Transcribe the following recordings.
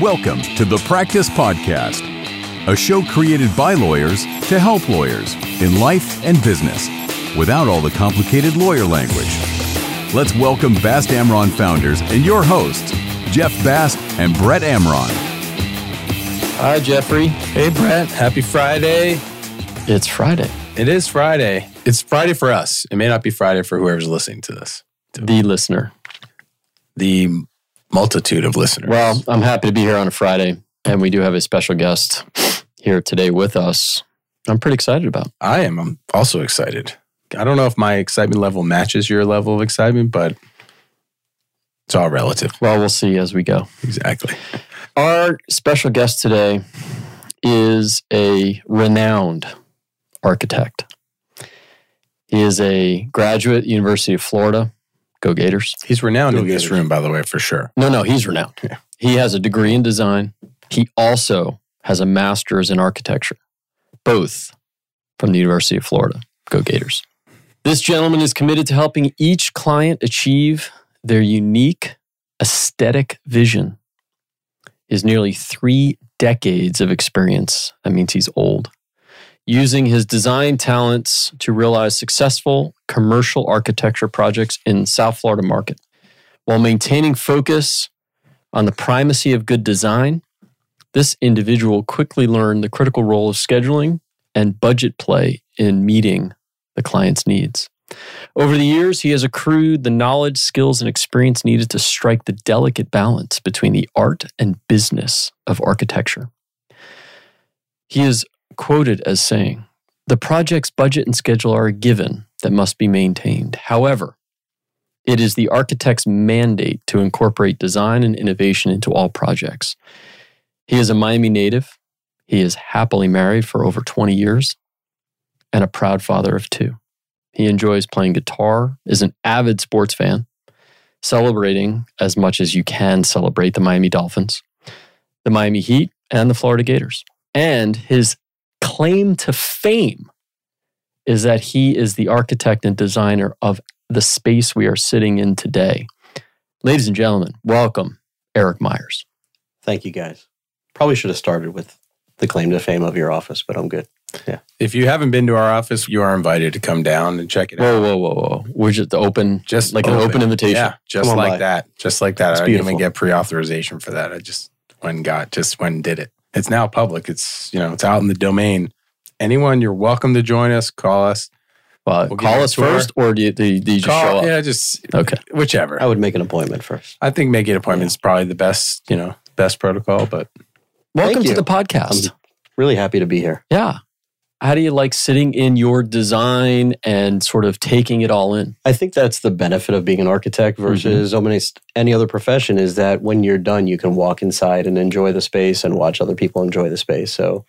Welcome to the Practice Podcast, a show created by lawyers to help lawyers in life and business without all the complicated lawyer language. Let's welcome Bast Amron founders and your hosts, Jeff Bast and Brett Amron. Hi, Jeffrey. Hey, Brett. Happy Friday. It's Friday. It is Friday. It's Friday for us. It may not be Friday for whoever's listening to this. The listener. The multitude of listeners. Well, I'm happy to be here on a Friday, and we do have a special guest here today with us. I'm pretty excited about. I am. I'm also excited. I don't know if my excitement level matches your level of excitement, but it's all relative. Well, we'll see as we go. Exactly. Our special guest today is a renowned architect. He is a graduate, University of Florida. Go Gators. He's renowned Go in this room, by the way, for sure. No, no, he's renowned. Yeah. He has a degree in design. He also has a master's in architecture, both from the University of Florida. Go Gators. This gentleman is committed to helping each client achieve their unique aesthetic vision. His nearly three decades of experience, that means he's old, using his design talents to realize successful commercial architecture projects in South Florida market while maintaining focus on the primacy of good design, this individual quickly learned the critical role of scheduling and budget play in meeting the client's needs. Over the years, he has accrued the knowledge, skills, and experience needed to strike the delicate balance between the art and business of architecture. He is quoted as saying, The project's budget and schedule are a given that must be maintained. However, it is the architect's mandate to incorporate design and innovation into all projects. He is a Miami native. He is happily married for over 20 years and a proud father of two. He enjoys playing guitar, is an avid sports fan, celebrating as much as you can celebrate the Miami Dolphins, the Miami Heat, and the Florida Gators. And his claim to fame is that he is the architect and designer of the space we are sitting in today. Ladies and gentlemen, welcome Erik Myers. Thank you, guys. Probably should have started with the claim to fame of your office, but I'm good. Yeah. If you haven't been to our office, you are invited to come down and check it out. Whoa, whoa, whoa, whoa. We're just open, Just like an open invitation. Yeah, just like by. that. Just like that. It's I didn't even get pre-authorization for that. I just went and got just went and did it. It's now public. It's you know it's out in the domain. Anyone, you're welcome to join us. Call us. Well, We'll call us first, or do you, do you, do you just Call, show up? Yeah, just Okay. whichever. I would make an appointment first. I think making appointments is probably the best, you know, best protocol. But Welcome to the podcast. I'm really happy to be here. yeah. How do you like sitting in your design and sort of taking it all in? I think that's the benefit of being an architect mm-hmm. versus so many, any other profession is that when you're done, you can walk inside and enjoy the space and watch other people enjoy the space. So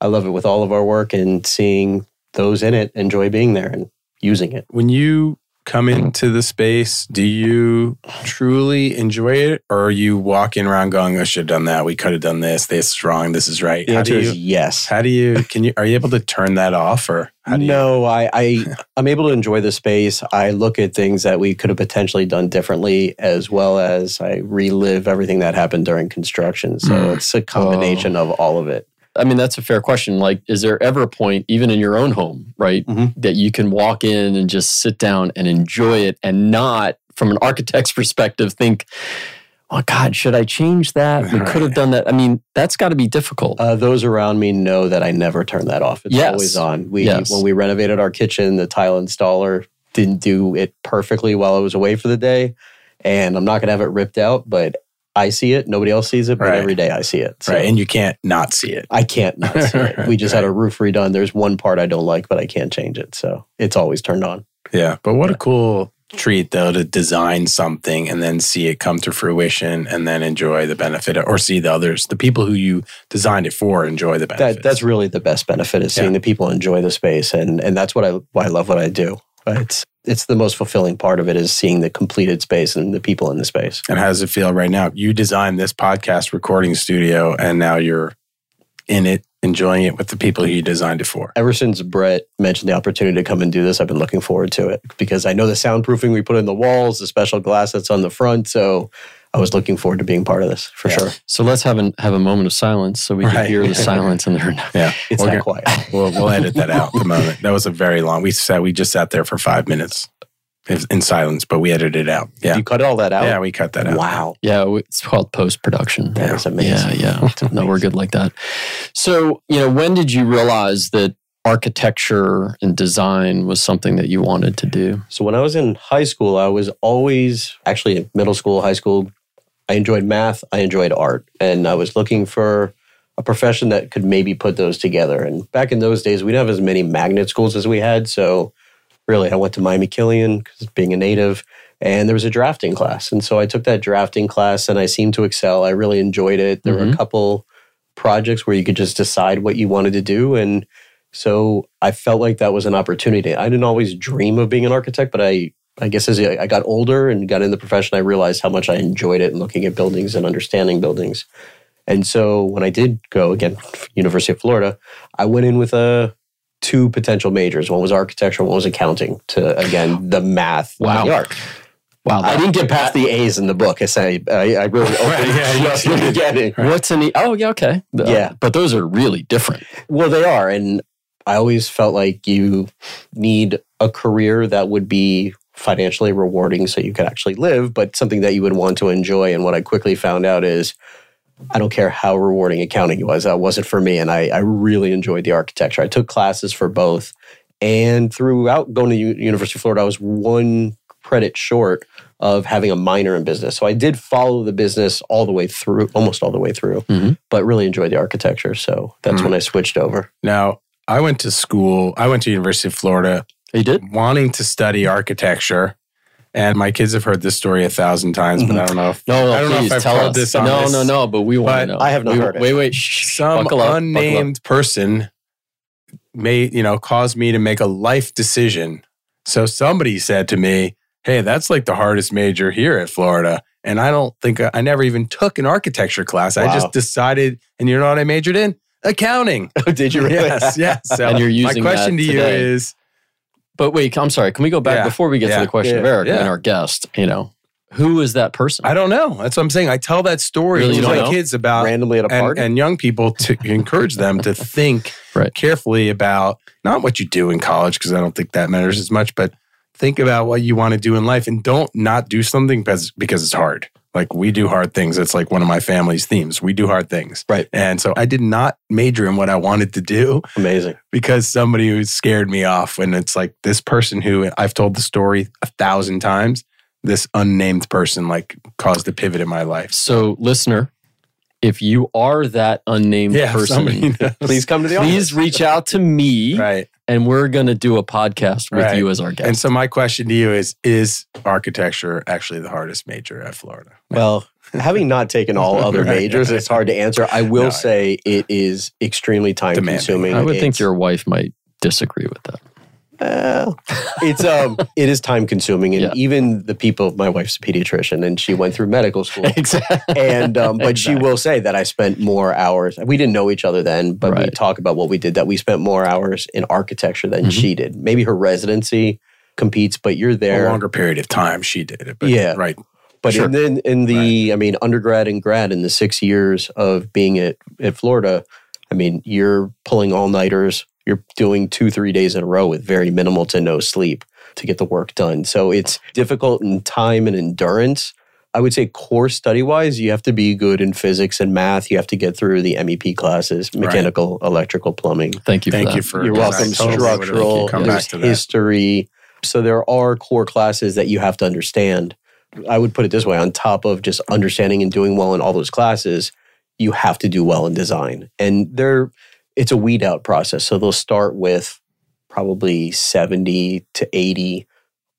I love it with all of our work and seeing those in it enjoy being there and using it. when you come into the space, do you truly enjoy it, or are you walking around going, "I should have done that. We could have done this. This is wrong. This is right." The How answer do is yes. How do you? Can you? Are you able to turn that off, or how do you? no, I, I I'm able to enjoy the space. I look at things that we could have potentially done differently, as well as I relive everything that happened during construction. So Mm. it's a combination of all of it. I mean, that's a fair question. Like, is there ever a point, even in your own home, right, Mhm. that you can walk in and just sit down and enjoy it and not, from an architect's perspective, think, oh, God, should I change that? We could have done that. I mean, that's got to be difficult. Uh, those around me know that I never turn that off. It's Yes. always on. We Yes. when we renovated our kitchen, the tile installer didn't do it perfectly while I was away for the day, and I'm not going to have it ripped out, but I see it. Nobody else sees it, but Right. every day I see it. So Right, and you can't not see it. I can't not see it. We just had a roof redone. There's one part I don't like, but I can't change it. So it's always turned on. Yeah, but what a cool treat though to design something and then see it come to fruition and then enjoy the benefit or see the others the people who you designed it for enjoy the benefit That that's really the best benefit is seeing Yeah. the people enjoy the space, and and that's what I why I love what I do. It's it's the most fulfilling part of it is seeing the completed space and the people in the space. and how does it feel right now you designed this podcast recording studio and now you're in it enjoying it with the people you designed it for Ever since Brett mentioned the opportunity to come and do this, I've been looking forward to it because I know the soundproofing we put in the walls, the special glass that's on the front. So I was looking forward to being part of this for Yeah. sure. So let's have an have a moment of silence so we can hear the silence in there. Yeah. It's We're that gonna- quiet. We'll, we'll edit that out the moment. That was a very long. We sat. We just sat there for five minutes in in silence, but we edited it out. Yeah. You cut all that out. Yeah, we cut that out. Wow, Yeah, it's called post production. that is amazing. Yeah, yeah. no, we're good like that. So, you know, when did you realize that architecture and design was something that you wanted to do? So when I was in high school, I was always actually in middle school, high school. I enjoyed math. I enjoyed art, and I was looking for a profession that could maybe put those together. And back in those days, we didn't have as many magnet schools as we had. So really, I went to Miami Killian because being a native, and there was a drafting class, and so I took that drafting class, and I seemed to excel. I really enjoyed it. There were a mm-hmm. couple projects where you could just decide what you wanted to do, and so I felt like that was an opportunity. I didn't always dream of being an architect, but I, I guess as I got older and got in the profession, I realized how much I enjoyed it and looking at buildings and understanding buildings. And so when I did go again, University of Florida, I went in with a two potential majors. One was architecture, one was accounting. To again the math, and Wow. the art. Wow. I didn't get past the A's in the book. I say I, I really opened yeah, you just in the beginning. What's an e- Oh, yeah, okay. The- Yeah. But those are really different. Well, they are. And I always felt like you need a career that would be financially rewarding so you could actually live, but something that you would want to enjoy. And what I quickly found out is I don't care how rewarding accounting was, that wasn't for me. And I, I really enjoyed the architecture. I took classes for both. And throughout going to U- University of Florida, I was one credit short of having a minor in business. So I did follow the business all the way through, almost all the way through, Mhm. but really enjoyed the architecture. So that's Mhm. when I switched over. Now, I went to school. I went to University of Florida You did? wanting to study architecture. And my kids have heard this story a thousand times, but I mm-hmm. don't know if No, no, I don't know if I've tell told us. this on no, this. no, no, but we want to know. I have not We- heard it. Wait, wait. Shh, some up, unnamed person made you know caused me to make a life decision. So somebody said to me, "Hey, that's like the hardest major here at Florida." And I don't think I, I never even took an architecture class. I just decided, and you know what I majored in? Accounting. Oh, did you really? yes, yes. So And you're using my question that to you is, But wait, I'm sorry. Can we go back Yeah. before we get Yeah. to the question of Yeah. Erik Yeah. and our guest? You know, who is that person? I don't know. That's what I'm saying. I tell that story Really, to my know? kids about Randomly at a and, party? and young people to encourage them to think Right. carefully about not what you do in college because I don't think that matters as much, but think about what you want to do in life and don't not do something because because it's hard. Like we do hard things. It's like one of my family's themes. We do hard things. Right. And so I did not major in what I wanted to do Amazing. because somebody who scared me off. And it's like this person who I've told the story a thousand times, this unnamed person like caused a pivot in my life. So, listener, if you are that unnamed Yeah, person. Please come to the office. please reach out to me Right. And we're going to do a podcast with Right. you as our guest. And so my question to you is is architecture actually the hardest major at Florida? Well, having not taken all other majors, it's hard to answer. I will No, I- say it is extremely time Demanding. consuming. I would think your wife might disagree with that. Well, it's um it is time consuming and Yeah. even the people my wife's a pediatrician and she went through medical school exactly. and um, but she will say that I spent more hours. We didn't know each other then, but we talk about what we did. That we spent more hours in architecture than Mhm. she did. Maybe her residency competes, but you're there A there. longer period of time she did it. But Yeah. Right. But Sure. in then in the I mean undergrad and grad in the six years of being at at Florida, I mean you're pulling all nighters. You're doing two three days in a row with very minimal to no sleep to get the work done. So it's difficult in time and endurance. I would say core study wise, you have to be good in physics and math. You have to get through the MEP classes, mechanical, electrical, plumbing. Thank you for Thank that. you for You're welcome. totally Structural, there's back to that. history. So there are core classes that you have to understand. I would put it this way: on top of just understanding and doing well in all those classes, you have to do well in design. And there, it's a weed out process. So they'll start with probably seventy to eighty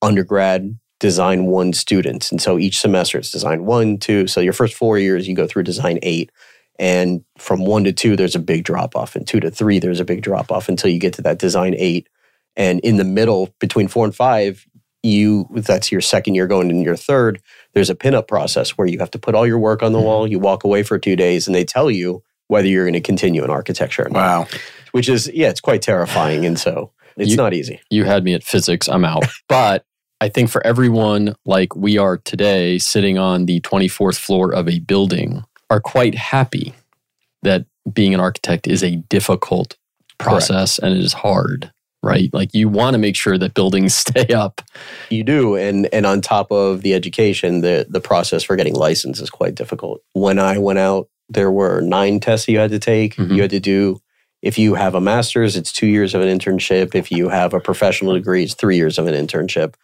undergrad design one students, and so each semester it's design one, two. So your first four years, you go through design eight. And from one to two, there's a big drop off. And two to three, there's a big drop off until you get to that design eight. And in the middle, between four and five, you that's your second year going into your third, there's a pinup process where you have to put all your work on the Mhm. wall. You walk away for two days and they tell you whether you're going to continue in architecture or not. Wow. Which is, yeah, it's quite terrifying. And so it's You- not easy. You had me at physics. I'm out. but I think for everyone like we are today, sitting on the 24th floor of a building, are quite happy that being an architect is a difficult process and it is hard, right? Like you want to make sure that buildings stay up. You do, and and on top of the education, the the process for getting licensed is quite difficult. When I went out, there were nine tests you had to take. Mhm. You had to do. If you have a master's, it's two years of an internship. If you have a professional degree, it's three years of an internship.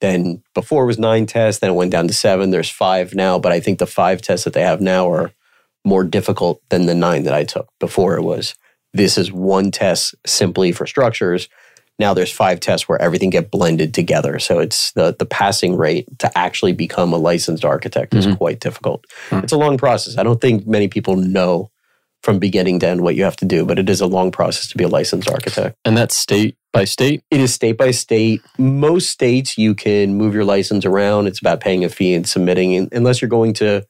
Then before it was nine tests, then it went down to seven. There's five now, but I think the five tests that they have now are more difficult than the nine that I took before. It was this is one test simply for structures. Now there's five tests where everything get blended together. So it's the the passing rate to actually become a licensed architect is Mhm. quite difficult. Hmm. It's a long process. I don't think many people know from beginning to end what you have to do, but it is a long process to be a licensed architect. And that's state by state. It is state by state. Most states you can move your license around. It's about paying a fee and submitting, unless you're going to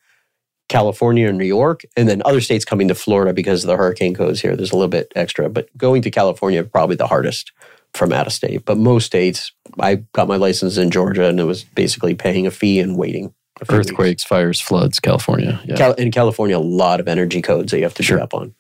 California or New York, and then other states coming to Florida because of the hurricane codes here. There's a little bit extra, but going to California probably the hardest from out of state. But most states, I got my license in Georgia, and it was basically paying a fee and waiting. a few weeks. Earthquakes, fires, floods, California. Yeah. Cal- in California, a lot of energy codes that you have to Sure. be up on.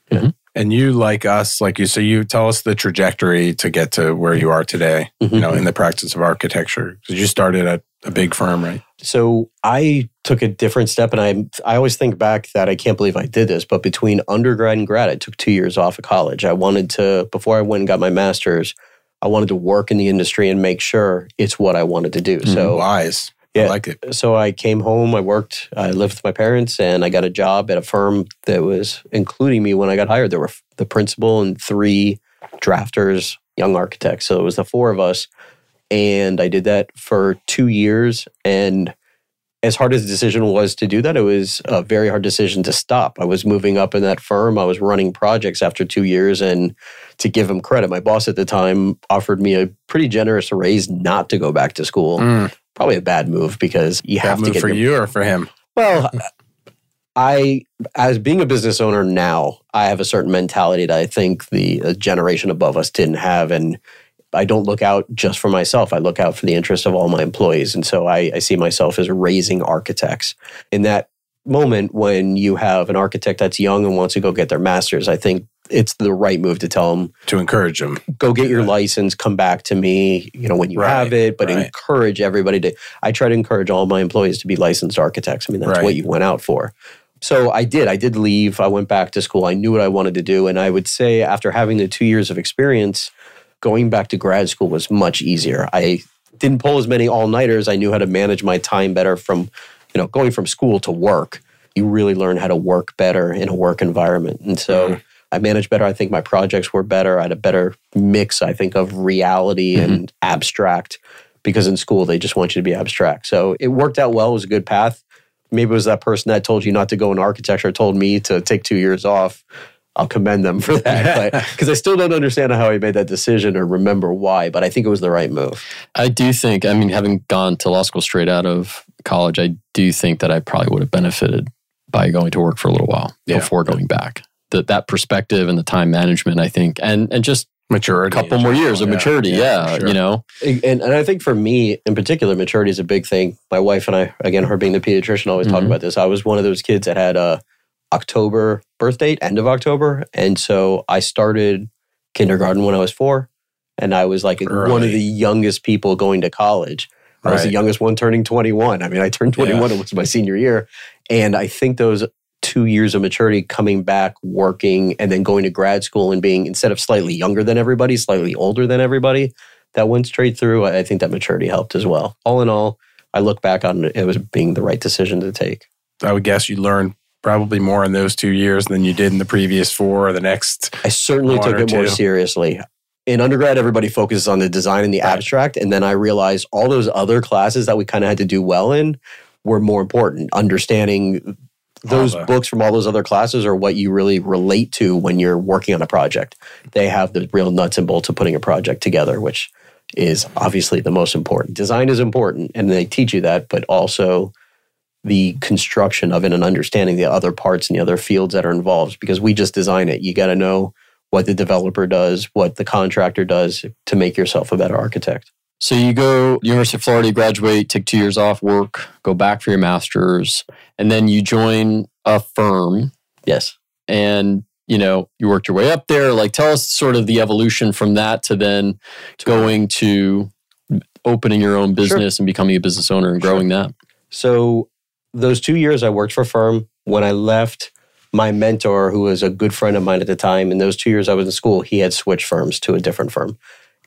And you, like us, like you, so you tell us the trajectory to get to where you are today, Mhm. you know, in the practice of architecture. Because you started at a big firm, right? So I took a different step, and I I always think back that I can't believe I did this. But between undergrad and grad, I took two years off of college. I wanted to before I went and got my master's. I wanted to work in the industry and make sure it's what I wanted to do. Mm-hmm. So Wise. I Yeah. like it. so I came home, I worked, I lived with my parents, and I got a job at a firm that was including me when I got hired. There were the principal and three drafters, young architects. So it was the four of us. And I did that for two years. And as hard as the decision was to do that, it was a very hard decision to stop. I was moving up in that firm. I was running projects after two years. And to give him credit, my boss at the time offered me a pretty generous raise not to go back to school Mm, probably a bad move because you that have to move get for your, you or for him? well i as being a business owner now i have a certain mentality that i think the generation above us didn't have and i don't look out just for myself i look out for the interest of all my employees and so i, I see myself as raising architects in that moment when you have an architect that's young and wants to go get their masters i think it's the right move to tell them To encourage them. go get your Yeah. license, come back to me, you know, when you Right, have it, but right. encourage everybody to I try to encourage all my employees to be licensed architects. I mean, that's Right. what you went out for. So I did. I did leave. I went back to school. I knew what I wanted to do. And I would say after having the two years of experience, going back to grad school was much easier. I didn't pull as many all-nighters. I knew how to manage my time better from, you know, going from school to work. You really learn how to work better in a work environment. And so Mhm. I managed better. I think my projects were better. I had a better mix, I think, of reality and abstract because in school they just want you to be abstract. So it worked out well. It was a good path. Maybe it was that person that told you not to go in architecture told me to take two years off. I'll commend them for that. Because I still don't understand how he made that decision or remember why, but I think it was the right move. I do think, I mean, having gone to law school straight out of college, I do think that I probably would have benefited by going to work for a little while Yeah. before going back. That that perspective and the time management, I think, and and just Maturity. a couple more years of yeah. maturity. Yeah, for sure. you know, And, and I think for me in particular, maturity is a big thing. My wife and I, again, her being the pediatrician, always talk Mhm. about this. I was one of those kids that had a October birth date, end of October. And so I started kindergarten when I was four. And I was like one of the youngest people going to college. I was the youngest one turning 21. I mean, I turned 21, it was my senior year. And I think those two years of maturity coming back, working, and then going to grad school and being, instead of slightly younger than everybody, slightly older than everybody, that went straight through. I think that maturity helped as well. All in all, I look back on it, was being the right decision to take. I would guess you learned probably more in those two years than you did in the previous four or the next. I certainly took it more seriously. In undergrad, everybody focuses on the design and the Right. abstract. And then I realized all those other classes that we kind of had to do well in were more important. Understanding those the- books from all those other classes are what you really relate to when you're working on a project. They have the real nuts and bolts of putting a project together, which is obviously the most important. Design is important, and they teach you that, but also the construction of it and understanding the other parts and the other fields that are involved because we just design it. You got to know what the developer does, what the contractor does to make yourself a better architect. So you go University of Florida, you graduate, take two years off work, go back for your master's, and then you join a firm Yes. and you know you worked your way up there like tell us sort of the evolution from that to then going to opening your own business and becoming a business owner and growing that So those two years I worked for a firm. When I left, my mentor, who was a good friend of mine at the time, in those two years I was in school, he had switched firms to a different firm.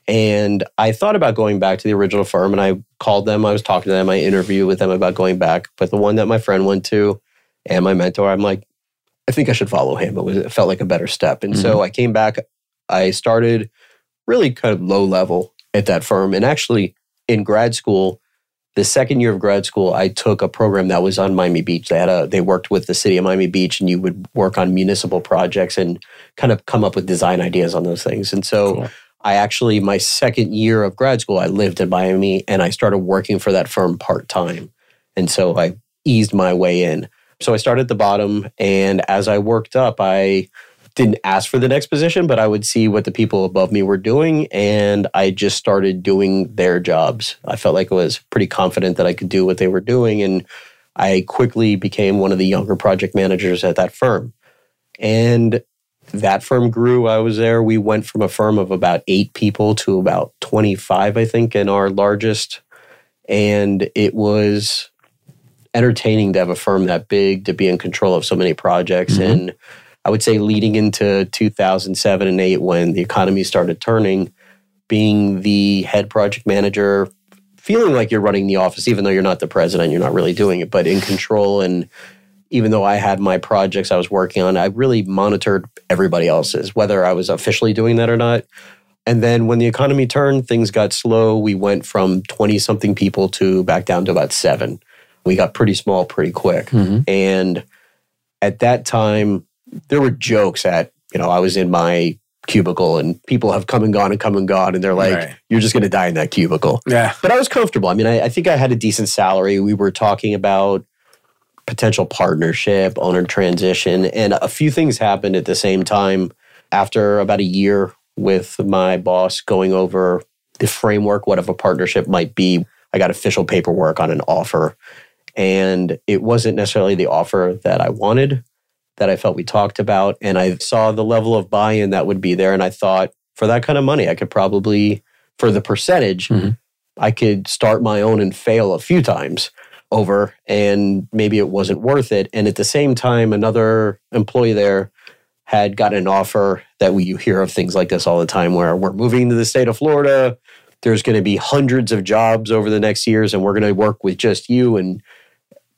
And I thought about going back to the original firm and I called them. I was talking to them. I interviewed with them about going back. But the one that my friend went to and my mentor, I'm like, I think I should follow him. It, was, it felt like a better step. And so mm-hmm. I came back. I started really kind of low level at that firm. And actually, in grad school, the second year of grad school, I took a program that was on Miami Beach. They had a they worked with the city of Miami Beach, and you would work on municipal projects and kind of come up with design ideas on those things. And so, Cool. I actually my second year of grad school, I lived in Miami, and I started working for that firm part time. And so I eased my way in. So I started at the bottom, and as I worked up, I didn't ask for the next position, but I would see what the people above me were doing, and I just started doing their jobs. I felt like I was pretty confident that I could do what they were doing, and I quickly became one of the younger project managers at that firm. And that firm grew. I was there. We went from a firm of about eight people to about 25, I think, in our largest. And it was entertaining to have a firm that big, to be in control of so many projects. Mhm. And I would say leading into 2007 and 8, when the economy started turning, being the head project manager, feeling like you're running the office, even though you're not the president, you're not really doing it, but in control. And even though I had my projects I was working on, I really monitored everybody else's, whether I was officially doing that or not. And then when the economy turned, things got slow. We went from 20 something people to back down to about seven. We got pretty small pretty quick. Mhm. And at that time, there were jokes at, you know, I was in my cubicle and people have come and gone and come and gone. And they're like, Right. you're just going to die in that cubicle. Yeah. But I was comfortable. I mean, I, I think I had a decent salary. We were talking about potential partnership, owner transition, and a few things happened at the same time. After about a year with my boss going over the framework, what if a partnership might be, I got official paperwork on an offer. And it wasn't necessarily the offer that I wanted, that I felt we talked about. And I saw the level of buy in that would be there. And I thought, for that kind of money, I could probably, for the percentage, Mhm. I could start my own and fail a few times over, and maybe it wasn't worth it. And at the same time, another employee there had gotten an offer that we you hear of things like this all the time where we're moving to the state of Florida. There's going to be hundreds of jobs over the next years, and we're going to work with just you. And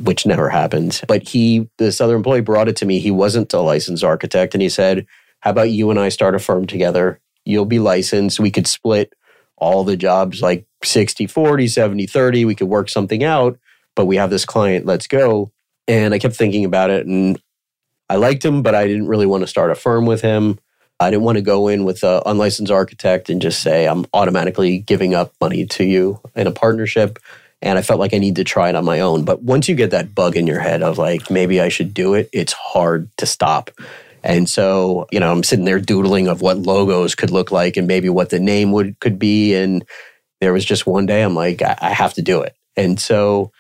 which never happened. But he, this other employee, brought it to me. He wasn't a licensed architect, and he said, "How about you and I start a firm together? You'll be licensed. We could split all the jobs like 60 40, 70 30. We could work something out, but we have this client. Let's go." And I kept thinking about it, and I liked him, but I didn't really want to start a firm with him. I didn't want to go in with an unlicensed architect and just say I'm automatically giving up money to you in a partnership and I felt like I need to try it on my own. But once you get that bug in your head of like maybe I should do it, it's hard to stop. And so, you know, I'm sitting there doodling of what logos could look like and maybe what the name would could be. And there was just one day I'm like, I, I have to do it. And so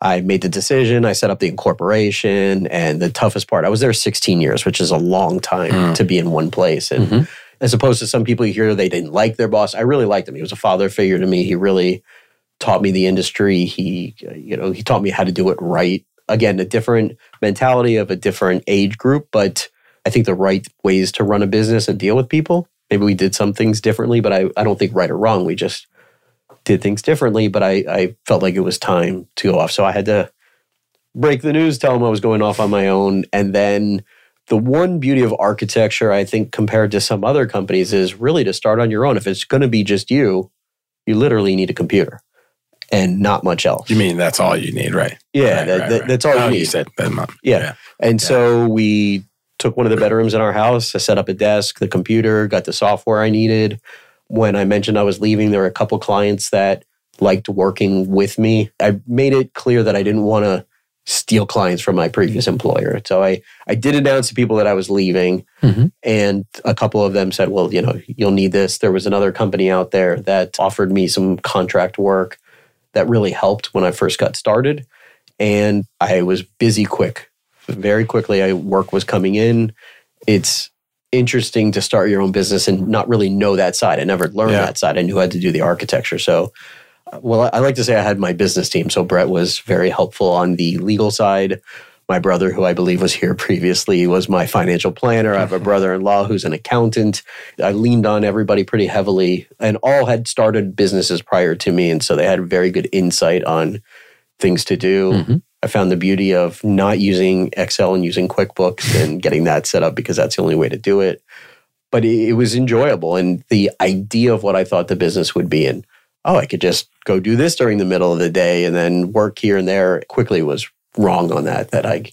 I made the decision. I set up the incorporation, and the toughest part, I was there 16 years, which is a long time Mm. to be in one place. And Mhm. as opposed to some people you hear they didn't like their boss, I really liked him. He was a father figure to me. He really taught me the industry. He, you know, he taught me how to do it right. Again, a different mentality of a different age group, but I think the right ways to run a business and deal with people. Maybe we did some things differently, but I, I don't think right or wrong. We just did things differently, but I, I felt like it was time to go off. So I had to break the news, tell them I was going off on my own. And then the one beauty of architecture, I think, compared to some other companies, is really to start on your own. If it's going to be just you, you literally need a computer and not much else. You mean that's all you need, right? Yeah, Right, that, right, that- right. that's all Oh, you need. said that, Mom. Yeah. And so we took one of the bedrooms in our house. I set up a desk, the computer, got the software I needed. When I mentioned I was leaving, there were a couple clients that liked working with me. I made it clear that I didn't want to steal clients from my previous employer. So I, I did announce to people that I was leaving. Mhm. And a couple of them said, well, you know, you'll need this. There was another company out there that offered me some contract work that really helped when I first got started. And I was busy quick. Very quickly, I work was coming in. It's interesting to start your own business and not really know that side. I never learned Yeah. that side. I knew how to do the architecture. So, uh, well, I I like to say I had my business team. So Brett was very helpful on the legal side. My brother, who I believe was here previously, was my financial planner. I have a brother in law who's an accountant. I leaned on everybody pretty heavily, and all had started businesses prior to me. And so they had very good insight on things to do. Mhm. I found the beauty of not using Excel and using QuickBooks and getting that set up because that's the only way to do it. But it, it was enjoyable. And the idea of what I thought the business would be and oh, I could just go do this during the middle of the day and then work here and there quickly was wrong on that. That I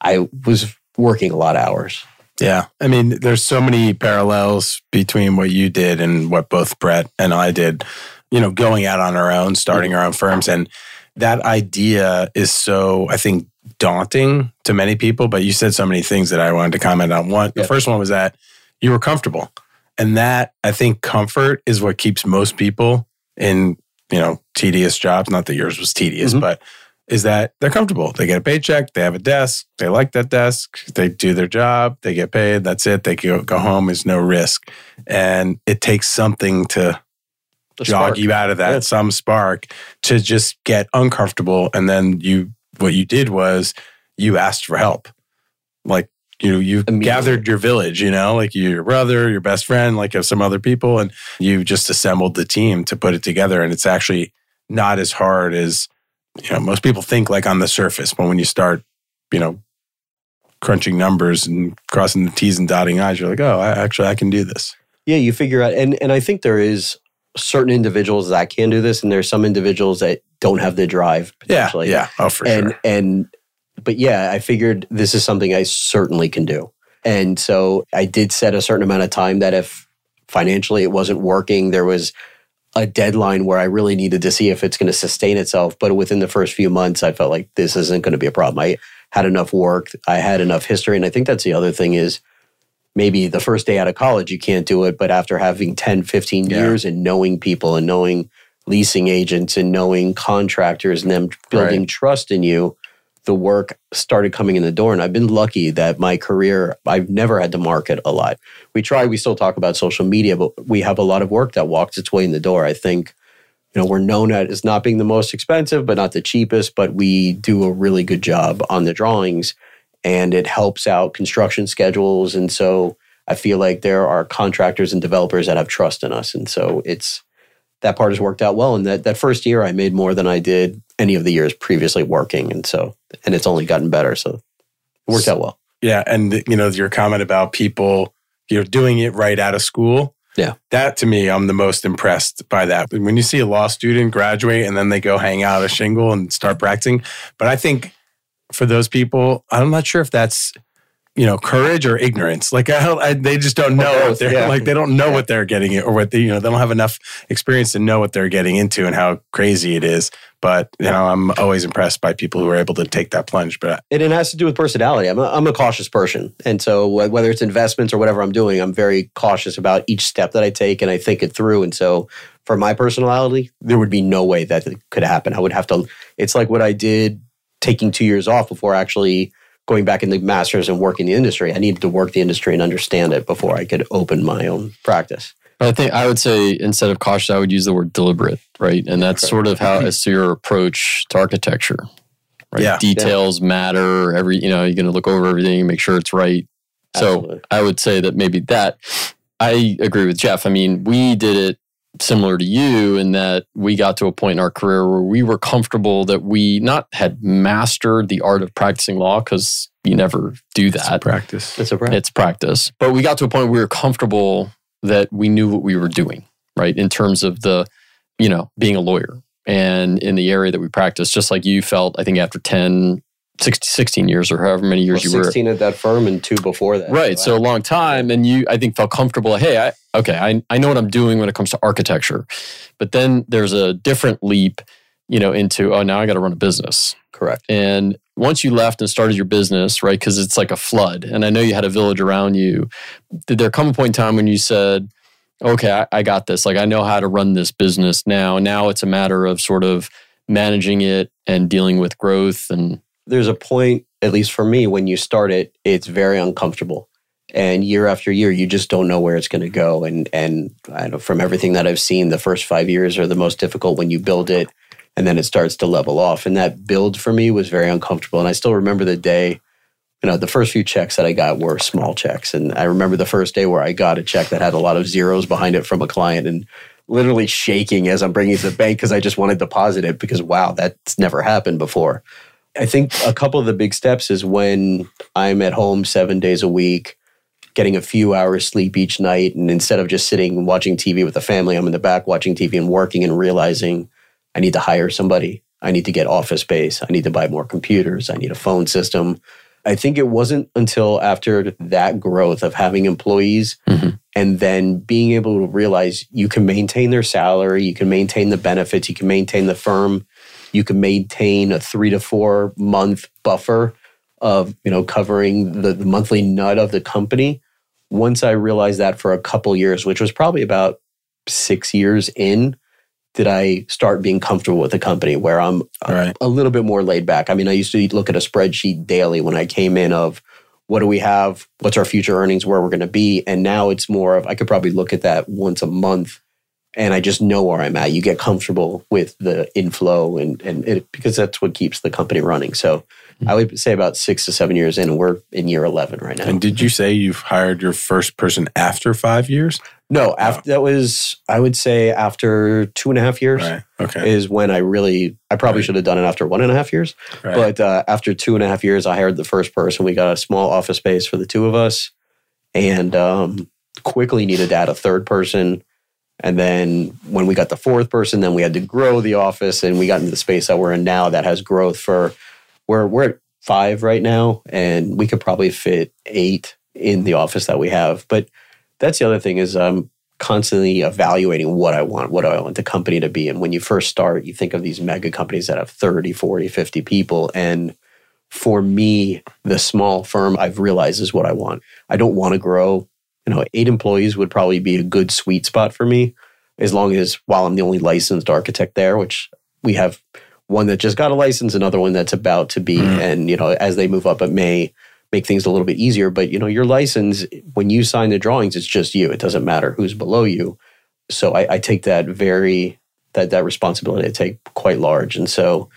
I was working a lot of hours. Yeah. I mean, there's so many parallels between what you did and what both Brett and I did, you know, going out on our own, starting our own firms. And that idea is so, I think, daunting to many people. But you said so many things that I wanted to comment on. One, the first one was that you were comfortable. And that, I think, comfort is what keeps most people in, you know, tedious jobs. Not that yours was tedious, Mhm. but is that they're comfortable. They get a paycheck, they have a desk, they like that desk, they do their job, they get paid, that's it. They go, go home, there's no risk. And it takes something to The jog spark. you out of that, Yeah. some spark to just get uncomfortable. And then you, what you did was you asked for help. Like, you know, you gathered your village, you know, like your brother, your best friend, like some other people, and you just assembled the team to put it together. And it's actually not as hard as, you know, most people think like on the surface, but when you start, you know, crunching numbers and crossing the T's and dotting I's, you're like, oh, I, actually, I can do this. Yeah, you figure out, and and I think there is certain individuals that can do this, and there's some individuals that don't have the drive. Yeah. Potentially. Yeah. Oh, for and sure. and but yeah, I figured this is something I certainly can do, and so I did set a certain amount of time that if financially it wasn't working, there was a deadline where I really needed to see if it's going to sustain itself. But within the first few months, I felt like this isn't going to be a problem. I had enough work, I had enough history, and I think that's the other thing is maybe the first day out of college you can't do it but after having 10 15 Yeah. years and knowing people and knowing leasing agents and knowing contractors and them building trust in you the work started coming in the door and i've been lucky that my career i've never had to market a lot we try we still talk about social media but we have a lot of work that walks its way in the door i think you know we're known as not being the most expensive but not the cheapest but we do a really good job on the drawings and it helps out construction schedules. And so I feel like there are contractors and developers that have trust in us. And so it's that part has worked out well. And that, that first year I made more than I did any of the years previously working. And so, and it's only gotten better. So it worked out well. Yeah, and you know your comment about people, you know, doing it right out of school. Yeah. that to me, I'm the most impressed by that. When you see a law student graduate and then they go hang out a shingle and start practicing, but I think for those people, I'm not sure if that's you know courage or ignorance. Like I, don't, I they just don't know what they're yeah. like. They don't know what they're getting or what they you know they don't have enough experience to know what they're getting into and how crazy it is. But you know, I'm always impressed by people who are able to take that plunge. But And it has to do with personality. I'm a, I'm a cautious person. And so whether it's investments or whatever I'm doing, I'm very cautious about each step that I take and I think it through. And so for my personality, there would be no way that it could happen. I would have to, it's like what I did taking two years off before actually going back in the masters and working the industry. I needed to work the industry and understand it before I could open my own practice. I think I would say instead of cautious, I would use the word deliberate, right? And that's Okay. sort of how it's your approach to architecture. Right? Yeah. Details matter. Every you know, you're going to look over everything, and make sure it's right. So I would say that maybe that. I agree with Jeff. I mean, we did it similar to you in that we got to a point in our career where we were comfortable that we not had mastered the art of practicing law because you never do that practice. It's a practice. it's practice. But we got to a point where we were comfortable that we knew what we were doing, right? In terms of the, you know, being a lawyer and in the area that we practice, just like you felt, I think after 10, 16, 16 years or however many years Well, you were. 16 at that firm and two before that. Right. So a long time. And you, I think, felt comfortable. Hey, I, okay, I, I know what I'm doing when it comes to architecture. But then there's a different leap, you know, into, oh, now I got to run a business. correct. And once you left and started your business, right? Because it's like a flood, and I know you had a village around you. Did there come a point in time when you said, "Okay, I, I got this. Like I know how to run this business now. Now it's a matter of sort of managing it and dealing with growth and." There's a point, at least for me, when you start it, it's very uncomfortable. And year after year you just don't know where it's going to go. And and I know from everything that I've seen the first 5 years are the most difficult when you build it and then it starts to level off. And that build for me was very uncomfortable. And I still remember the day you know the first few checks that I got were small checks. And I remember the first day where I got a check that had a lot of zeros behind it from a client and literally shaking as I'm bringing it to the bank because I just want to deposit it because wow that's never happened before I think a couple of the big steps is when I'm at home 7 days a week getting a few hours sleep each night. And instead of just sitting and watching TV with the family, I'm in the back watching TV and working and realizing I need to hire somebody. I need to get office space. I need to buy more computers. I need a phone system. I think it wasn't until after that growth of having employees mm-hmm. and then being able to realize you can maintain their salary, you can maintain the benefits, you can maintain the firm, you can maintain a three to four month buffer of you know covering the, the monthly nut of the company once I realized that for a couple years, which was probably about six years in, did I start being comfortable with the company where I'm right. a, a, little bit more laid back. I mean, I used to look at a spreadsheet daily when I came in of what do we have, what's our future earnings, where we're going to be, and now it's more of I could probably look at that once a month, and I just know where I'm at. You get comfortable with the inflow, and and it, because that's what keeps the company running. So I would say about six to seven years in, and we're in year 11 right now. And did you say you've hired your first person after five years? No, after that was, I would say after two and a half years right. okay. is when I really, I probably right. should have done it after one and a half years. Right. But uh, after two and a half years, I hired the first person. We got a small office space for the two of us and um, quickly needed to add a third person. And then when we got the fourth person, then we had to grow the office and we got into the space that we're in now that has growth for we're we're at five right now, and we could probably fit eight in the office that we have. But that's the other thing is I'm constantly evaluating what I want, what do I want the company to be. And when you first start, you think of these mega companies that have 30, 40, 50 people. And for me, the small firm I've realized is what I want. I don't want to grow. You know, eight employees would probably be a good sweet spot for me, as long as while I'm the only licensed architect there, which we have one that just got a license, another one that's about to be. Mm. And, you know, as they move up, it may make things a little bit easier. But, you know, your license, when you sign the drawings, it's just you. It doesn't matter who's below you. So I, I take that very, that, that responsibility I take quite large. And so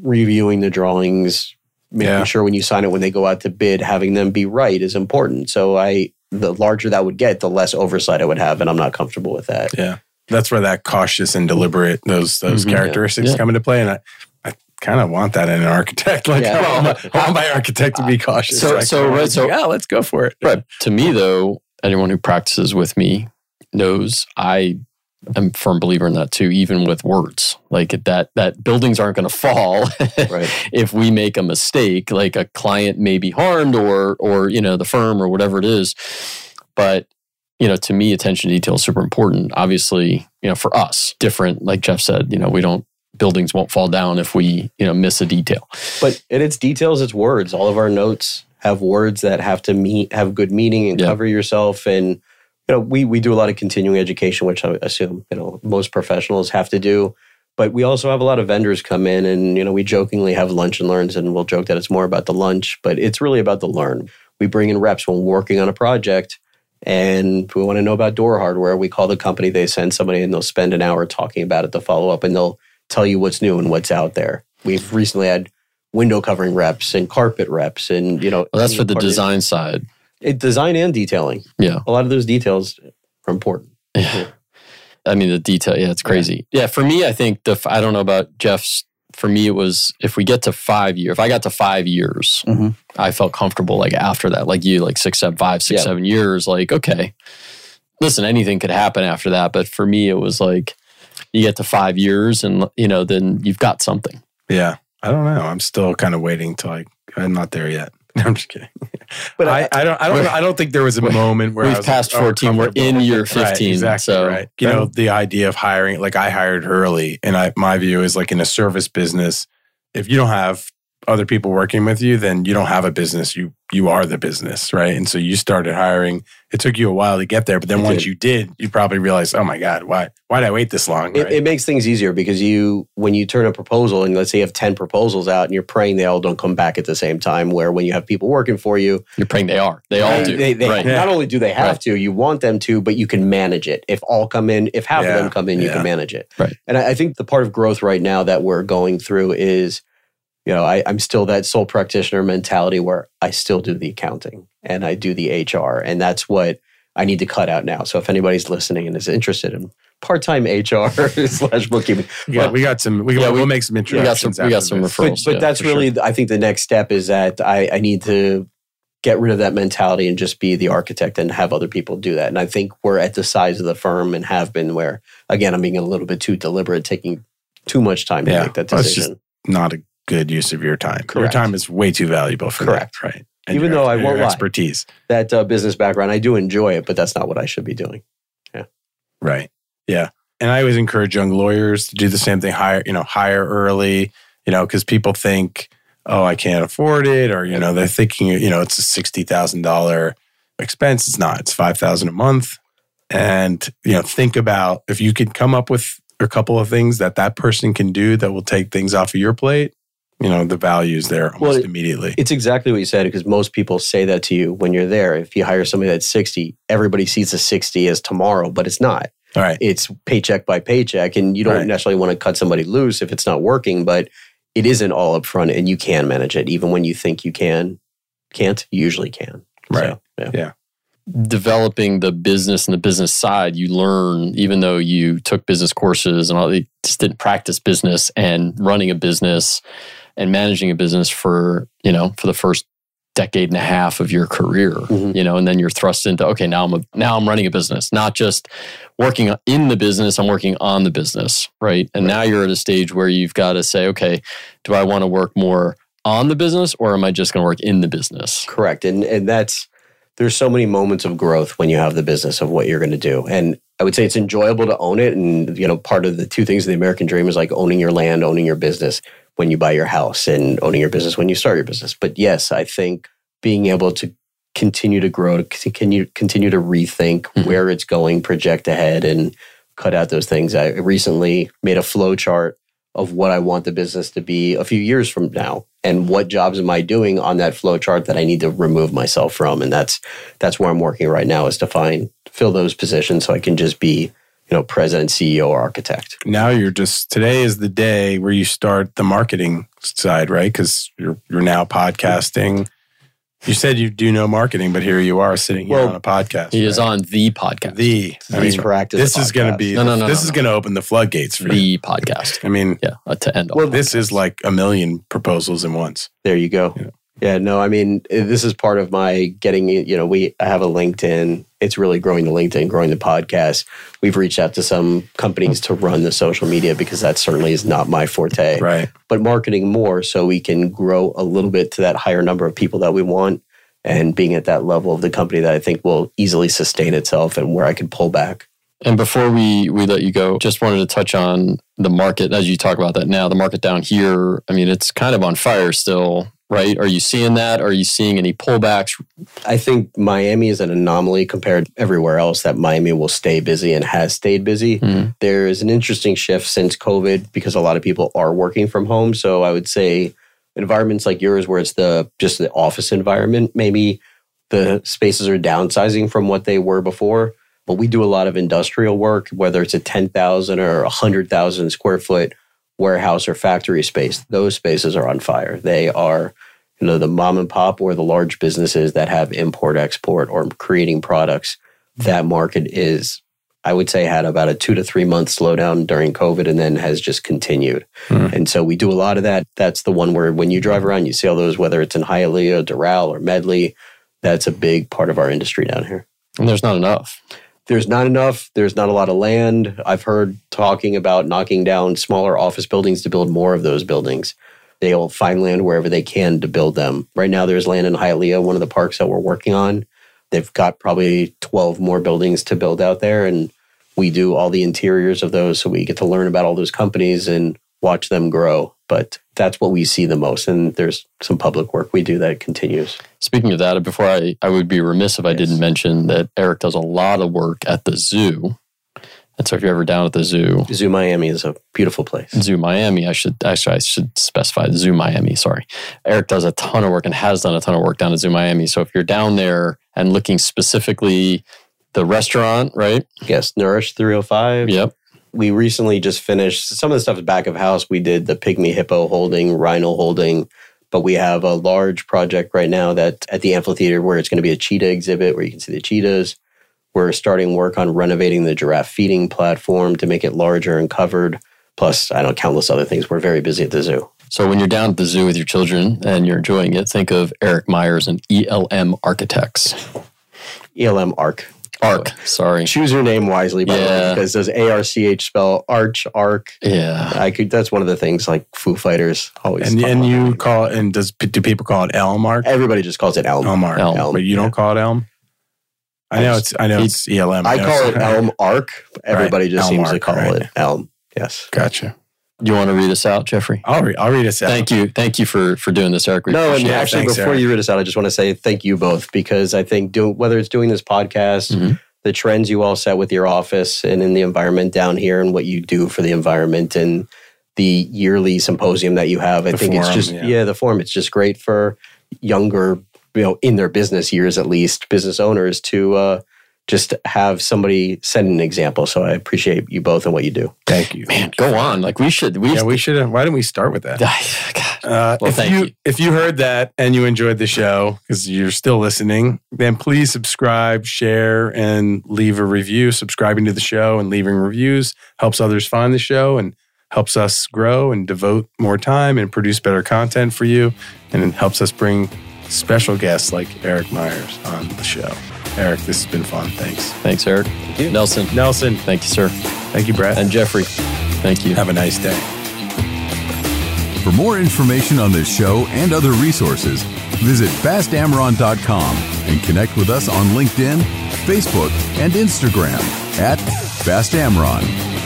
reviewing the drawings, making yeah. sure when you sign it, when they go out to bid, having them be right is important. So I, the larger that would get, the less oversight I would have. And I'm not comfortable with that. Yeah that's where that cautious and deliberate those those mm-hmm, characteristics yeah. Yeah. come into play, and I, I kind of want that in an architect. Like, yeah. I, want, I, want, my architect to be cautious. So, so right, so yeah, let's go for it. Right. To me, though, anyone who practices with me knows I am a firm believer in that too. Even with words, like that, that buildings aren't going to fall right. if we make a mistake. Like a client may be harmed, or or you know the firm or whatever it is, but you know, to me, attention to detail is super important. Obviously, you know, for us, different, like Jeff said, you know, we don't, buildings won't fall down if we, you know, miss a detail. But in its details, it's words. All of our notes have words that have to meet, have good meaning and yeah. cover yourself. And, you know, we, we do a lot of continuing education, which I assume, you know, most professionals have to do. But we also have a lot of vendors come in and, you know, we jokingly have lunch and learns and we'll joke that it's more about the lunch, but it's really about the learn. We bring in reps when working on a project and if we want to know about door hardware, we call the company, they send somebody and they'll spend an hour talking about it to follow up and they'll tell you what's new and what's out there. We've recently had window covering reps and carpet reps and you know well, that's for the design side. It, design and detailing. Yeah. A lot of those details are important. Yeah. I mean the detail, yeah, it's crazy. Yeah. yeah, for me I think the I don't know about Jeff's for me it was if we get to five years if i got to five years mm-hmm. i felt comfortable like after that like you like six seven five six yeah. seven years like okay listen anything could happen after that but for me it was like you get to five years and you know then you've got something yeah i don't know i'm still kind of waiting till I, i'm not there yet I'm just kidding. But I, I, don't I don't I don't think there was a moment where we've passed like, 14. We're in year 15. Right, exactly so, right. You know, the idea of hiring, like I hired early, and I my view is like in a service business, if you don't have other people working with you, then you don't have a business. You you are the business, right? And so you started hiring. It took you a while to get there, but then It once did. you did, you probably realized, oh my god, why why did I wait this long? It, right? it makes things easier because you, when you turn a proposal, and let's say you have ten proposals out, and you're praying they all don't come back at the same time. Where when you have people working for you, You're praying they are. They all do. They, they- right. Not only do they have Right. to, you want them to, but you can manage it. If all come in, if half Yeah, of them come in, you yeah. can manage it. Right. And I, I think the part of growth right now that we're going through is, you know, I, I'm still that sole practitioner mentality where I still do the accounting and I do the HR, and that's what I need to cut out now. So if anybody's listening and is interested in part-time HR slash bookkeeping, yeah, we got some. We, Yeah, we'll we- make some we got some- introductions. we got some referrals. but, but yeah, that's for really i think the next step is that I, I need to get rid of that mentality and just be the architect and have other people do that and i think we're at the size of the firm and have been where again i'm being a little bit too deliberate taking too much time to Yeah. make that Well, it's decision Not a good use of your time. Correct. Your time is way too valuable for Correct. that, right? And Even your- though I won't lie. expertise, that uh, business background i do enjoy it but that's not what i should be doing Yeah, right? Yeah, and I always encourage young lawyers to do the same thing. Hire, you know, hire early. You know, because people think, oh, I can't afford it, or you know, they're thinking, you know, it's a sixty thousand dollar expense. It's not. It's five thousand a month. And you know, think about if you could come up with a couple of things that that person can do that will take things off of your plate. You know, the value's there almost Well, it- immediately. it's exactly what you said because most people say that to you when you're there if you hire somebody that's 60 everybody sees the 60 as tomorrow but it's not All right. it's paycheck by paycheck and you don't Right. necessarily want to cut somebody loose if it's not working but it isn't all up front and you can manage it even when you think you can can't you usually can Right. So, yeah. developing the business and the business side, you learn, even though you took business courses and all, you just didn't practice business and running a business and managing a business for, you know, for the first decade and a half of your career, Mhm. you know, and then you're thrust into, okay, now I'm, a, now I'm running a business, not just working in the business, I'm working on the business, right? And now you're at a stage where you've got to say, okay, do I want to work more on the business or am I just going to work in the business? correct and and that's there's so many moments of growth when you have the business of what you're going to do and i would say it's enjoyable to own it and you know part of the two things of the american dream is like owning your land owning your business when you buy your house and owning your business when you start your business but yes i think being able to continue to grow to continue continue to rethink Mhm. where it's going project ahead and cut out those things i recently made a flow chart of what i want the business to be a few years from now and what jobs am I doing on that flow chart that I need to remove myself from? And that's that's where I'm working right now is to find fill those positions so I can just be, you know, president, CEO, or architect. now you're just today is the day where you start the marketing side, right? Because you're you're now podcasting. You said you do no marketing, but here you are sitting here Well, on a podcast. He is on the podcast. the. I These mean, practice. this is going to be No, no, no, this no, is no. going to open the floodgates for you. the podcast. I mean, Yeah, uh, to end all. well, this is like a million proposals in once. There you go. Yeah. Yeah. no, I mean, this is part of my getting, you know, we I have a LinkedIn. It's really growing the LinkedIn, growing the podcast. We've reached out to some companies to run the social media because that certainly is not my forte. Right. but marketing more so we can grow a little bit to that higher number of people that we want and being at that level of the company that I think will easily sustain itself and where I can pull back. And before we we let you go, just wanted to touch on the market as you talk about that now. The market down here, I mean, it's kind of on fire still, right? Are you seeing that? Are you seeing any pullbacks? I think Miami is an anomaly compared to everywhere else that Miami will stay busy and has stayed busy. Mhm. There is an interesting shift since COVID because a lot of people are working from home. So I would say environments like yours where it's the just the office environment, maybe the spaces are downsizing from what they were before. But we do a lot of industrial work, whether it's a 10,000 or 100,000 square foot warehouse or factory space. Those spaces are on fire. They are you know the mom and pop or the large businesses that have import export or creating products that market is i would say had about a two to three month slowdown during covid and then has just continued Hmm. and so we do a lot of that that's the one where when you drive around you see all those whether it's in hialeah doral or medley that's a big part of our industry down here And there's not enough. There's not enough there's not a lot of land. I've heard talking about knocking down smaller office buildings to build more of those buildings. They'll find land wherever they can to build them. Right now there's land in hialeah one of the parks that we're working on. They've got probably 12 more buildings to build out there and we do all the interiors of those so we get to learn about all those companies and watch them grow but that's what we see the most. And there's some public work we do that continues. Speaking of that, before I, I would be remiss if I Yes. didn't mention that Erik does a lot of work at the zoo. And so if you're ever down at the zoo, Zoo Miami is a beautiful place. Zoo Miami, I should actually I should specify Zoo Miami. Sorry, Erik does a ton of work and has done a ton of work down at Zoo Miami. So if you're down there and looking specifically the restaurant, right? Yes, Nourish 305. Yep. We recently just finished some of the stuff is back of house. We did the pygmy hippo holding, rhino holding, but we have a large project right now that at the amphitheater where it's going to be a cheetah exhibit where you can see the cheetahs. We're starting work on renovating the giraffe feeding platform to make it larger and covered. Plus, I don't know countless other things. We're very busy at the zoo. So when you're down at the zoo with your children and you're enjoying it, think of Erik Myers and ELM Architects. ELM ARC. Arc, oh, sorry. Choose your name wisely, by the way, Yeah. because does ARCH spell arch, arc? Yeah. I could. That's one of the things like Foo Fighters always. And and you that. call it, and does do people call it Elm Arc? Everybody just calls it Elm. Elm Arc. Elm. But you don't call it Elm. I know it's I know He- it's ELM. I know call it it's- Elm Arc. Everybody just Elm seems to call right. it Elm. Yes. Gotcha. You want to read us out, Jeffrey? I'll read. I'll read us out. Thank you. Thank you for for doing this, Erik. We No, and appreciate it. Yeah, actually, thanks, before Erik. you read us out, I just want to say thank you both because I think do, whether it's doing this podcast, Mhm. the trends you all set with your office and in the environment down here, and what you do for the environment, and the yearly symposium that you have, I The think it's just yeah. yeah. the forum. It's just great for younger, you know, in their business years at least, business owners to uh, just have somebody set an example. So I appreciate you both and what you do. Thank you. Man, go on. Like we should. We Yeah, we should. have Why didn't we start with that? God. Uh, Well, if thank you, you. if you heard that and you enjoyed the show because you're still listening, then please subscribe, share, and leave a review. Subscribing to the show and leaving reviews helps others find the show and helps us grow and devote more time and produce better content for you, and it helps us bring special guests like Erik Myers on the show. Erik, this has been fun. Thanks, Thanks, Erik. Thank you. Nelson. Nelson. Thank you, sir. Thank you, Brett. And Jeffrey. Thank you. have a nice day. For more information on this show and other resources, visit fastamron.com and connect with us on LinkedIn, Facebook, and Instagram at fastamron.